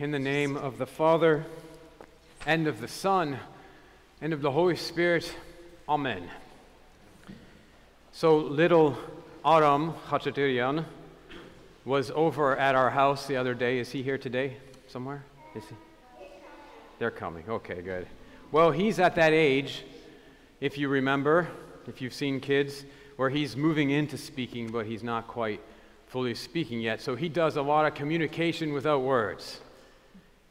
In the name of the Father, and of the Son, and of the Holy Spirit, Amen. So little Aram Khachaturian was over at our house the other day. Is he here today somewhere? Is he? They're coming. Okay, good. Well, he's at that age, if you remember, if you've seen kids, where he's moving into speaking, but he's not quite fully speaking yet. So he does a lot of communication without words.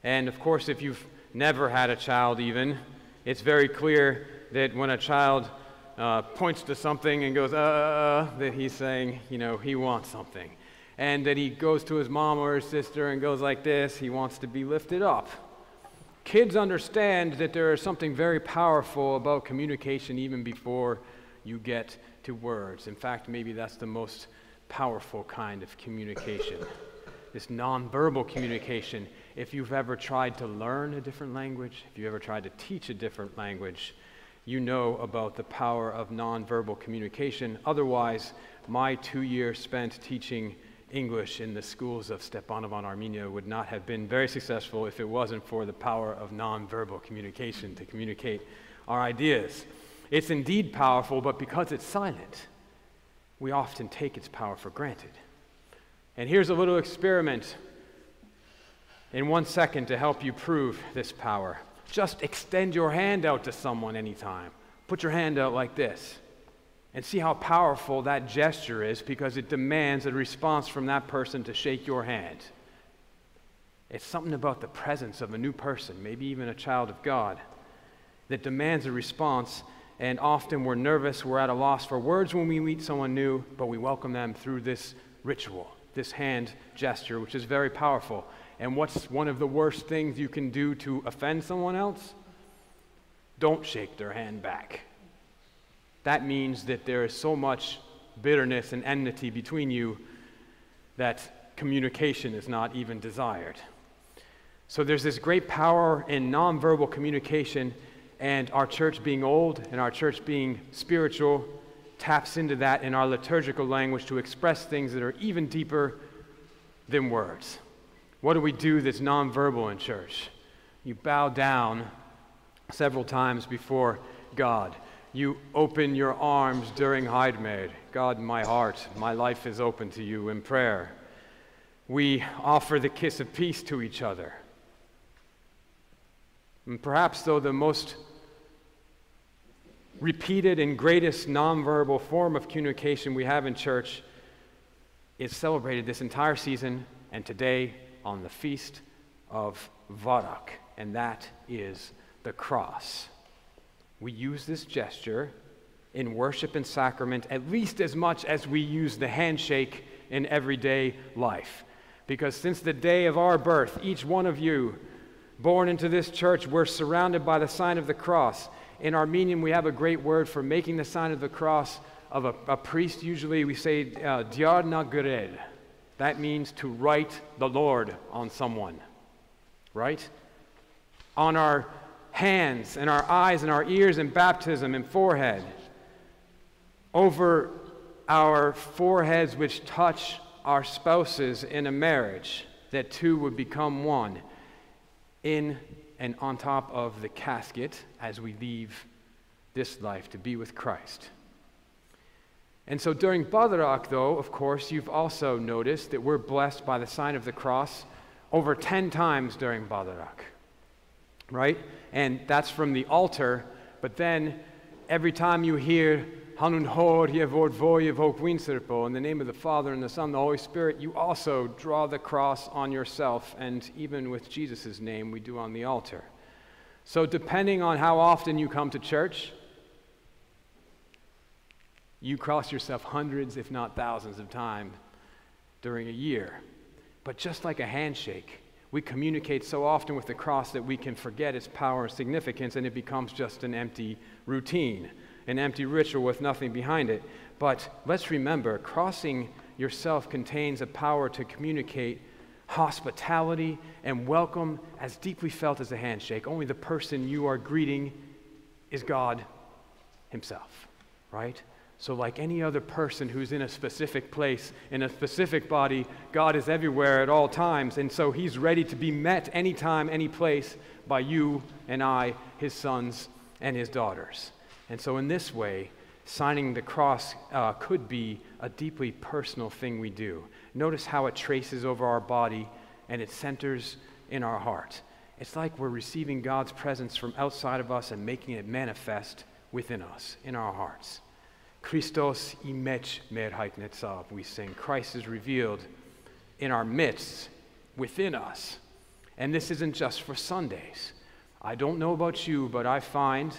And of course, if you've never had a child, even, it's very clear that when a child uh, points to something and goes, uh, that he's saying, you know, he wants something. And that he goes to his mom or his sister and goes like this, he wants to be lifted up. Kids understand that there is something very powerful about communication even before you get to words. In fact, maybe that's the most powerful kind of communication. This nonverbal communication. If you've ever tried to learn a different language, if you've ever tried to teach a different language, you know about the power of nonverbal communication. Otherwise, my two years spent teaching English in the schools of Stepanavan, Armenia would not have been very successful if it wasn't for the power of nonverbal communication to communicate our ideas. It's indeed powerful, but because it's silent, we often take its power for granted. And here's a little experiment in one second to help you prove this power. Just extend your hand out to someone anytime. Put your hand out like this. And see how powerful that gesture is because it demands a response from that person to shake your hand. It's something about the presence of a new person, maybe even a child of God, that demands a response and often we're nervous, we're at a loss for words when we meet someone new, but we welcome them through this ritual, this hand gesture, which is very powerful. And what's one of the worst things you can do to offend someone else? Don't shake their hand back. That means that there is so much bitterness and enmity between you that communication is not even desired. So there's this great power in nonverbal communication and our church being old and our church being spiritual taps into that in our liturgical language to express things that are even deeper than words. What do we do that's nonverbal in church? You bow down several times before God. You open your arms during Hayr Mer. God, my heart, my life is open to you in prayer. We offer the kiss of peace to each other. And perhaps, though, the most repeated and greatest nonverbal form of communication we have in church is celebrated this entire season and today on the feast of Varak, and that is the cross. We use this gesture in worship and sacrament at least as much as we use the handshake in everyday life. Because since the day of our birth, each one of you born into this church, we're surrounded by the sign of the cross. In Armenian, we have a great word for making the sign of the cross of a, a priest. Usually we say, uh, Diar Nagered. That means to write the Lord on someone, right? On our hands and our eyes and our ears in baptism and forehead. Over our foreheads, which touch our spouses in a marriage, that two would become one. In and on top of the casket as we leave this life to be with Christ. And so during Badarak, though, of course, you've also noticed that we're blessed by the sign of the cross over 10 times during Badarak, right? And that's from the altar, but then every time you hear Hanun Hor Yevod Voyevok Winserpo, in the name of the Father and the Son and the Holy Spirit, you also draw the cross on yourself, and even with Jesus' name, we do on the altar. So, depending on how often you come to church, you cross yourself hundreds, if not thousands, of times during a year. But just like a handshake, we communicate so often with the cross that we can forget its power and significance, and it becomes just an empty routine an empty ritual with nothing behind it. But let's remember crossing yourself contains a power to communicate hospitality and welcome as deeply felt as a handshake. Only the person you are greeting is God Himself, right? So, like any other person who's in a specific place, in a specific body, God is everywhere at all times. And so He's ready to be met anytime, any place by you and I, His sons and His daughters. And so, in this way, signing the cross uh, could be a deeply personal thing we do. Notice how it traces over our body and it centers in our heart. It's like we're receiving God's presence from outside of us and making it manifest within us, in our hearts. Christos imech merheit netzav, we sing. Christ is revealed in our midst, within us. And this isn't just for Sundays. I don't know about you, but I find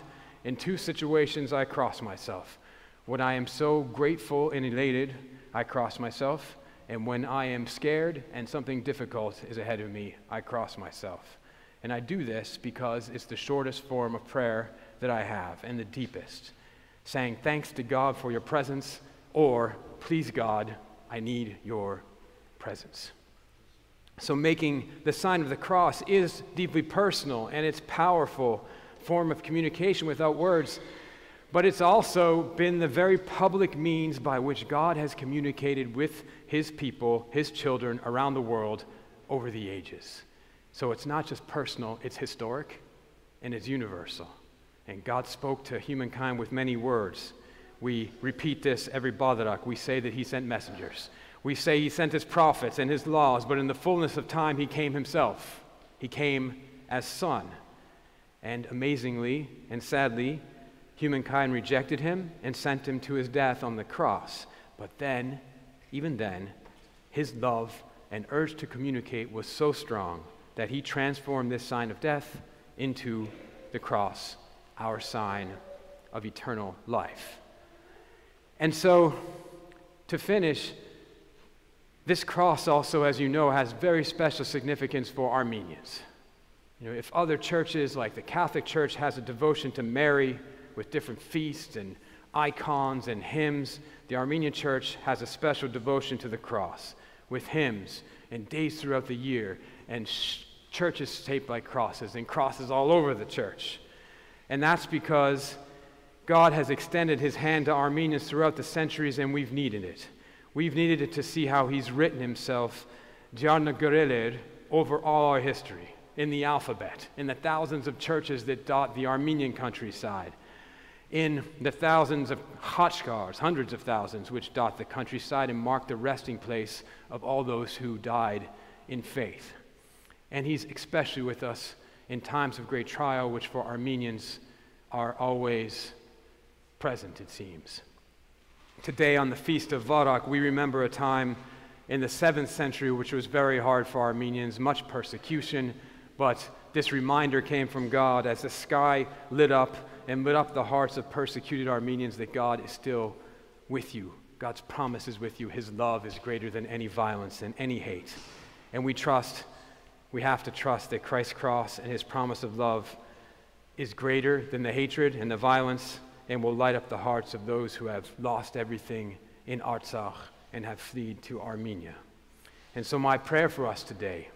in two situations I cross myself. When I am so grateful and elated, I cross myself. And when I am scared and something difficult is ahead of me, I cross myself. And I do this because it's the shortest form of prayer that I have and the deepest saying thanks to God for your presence, or please God, I need your presence. So, making the sign of the cross is deeply personal and it's powerful form of communication without words, but it's also been the very public means by which God has communicated with his people, his children around the world over the ages. So it's not just personal, it's historic and it's universal. And God spoke to humankind with many words. We repeat this every Badarak. We say that He sent messengers. We say He sent His prophets and His laws, but in the fullness of time, He came Himself. He came as Son. And amazingly and sadly, humankind rejected Him and sent Him to His death on the cross. But then, even then, His love and urge to communicate was so strong that He transformed this sign of death into the cross our sign of eternal life. And so, to finish, this cross also, as you know, has very special significance for Armenians. You know, if other churches, like the Catholic Church, has a devotion to Mary with different feasts and icons and hymns, the Armenian Church has a special devotion to the cross with hymns and days throughout the year and sh- churches shaped like crosses and crosses all over the church. And that's because God has extended his hand to Armenians throughout the centuries, and we've needed it. We've needed it to see how he's written himself, Gureler, over all our history, in the alphabet, in the thousands of churches that dot the Armenian countryside, in the thousands of khachkars, hundreds of thousands, which dot the countryside and mark the resting place of all those who died in faith. And he's especially with us in times of great trial, which for Armenians are always present, it seems. Today, on the Feast of Varak, we remember a time in the 7th century which was very hard for Armenians, much persecution, but this reminder came from God as the sky lit up and lit up the hearts of persecuted Armenians that God is still with you. God's promise is with you. His love is greater than any violence and any hate. And we trust we have to trust that Christ's cross and his promise of love is greater than the hatred and the violence and will light up the hearts of those who have lost everything in Artsakh and have fled to Armenia. And so, my prayer for us today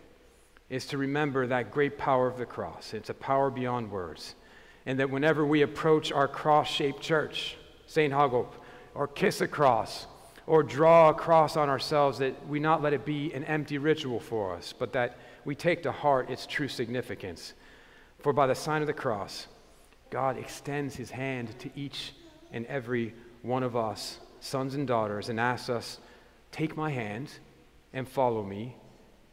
is to remember that great power of the cross. It's a power beyond words. And that whenever we approach our cross shaped church, St. Hagop, or kiss a cross, or draw a cross on ourselves, that we not let it be an empty ritual for us, but that we take to heart its true significance. For by the sign of the cross, God extends his hand to each and every one of us, sons and daughters, and asks us, Take my hand and follow me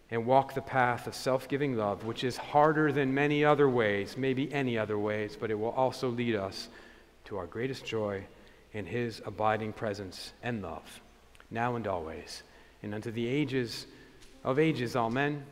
and walk the path of self giving love, which is harder than many other ways, maybe any other ways, but it will also lead us to our greatest joy in his abiding presence and love, now and always, and unto the ages of ages. Amen.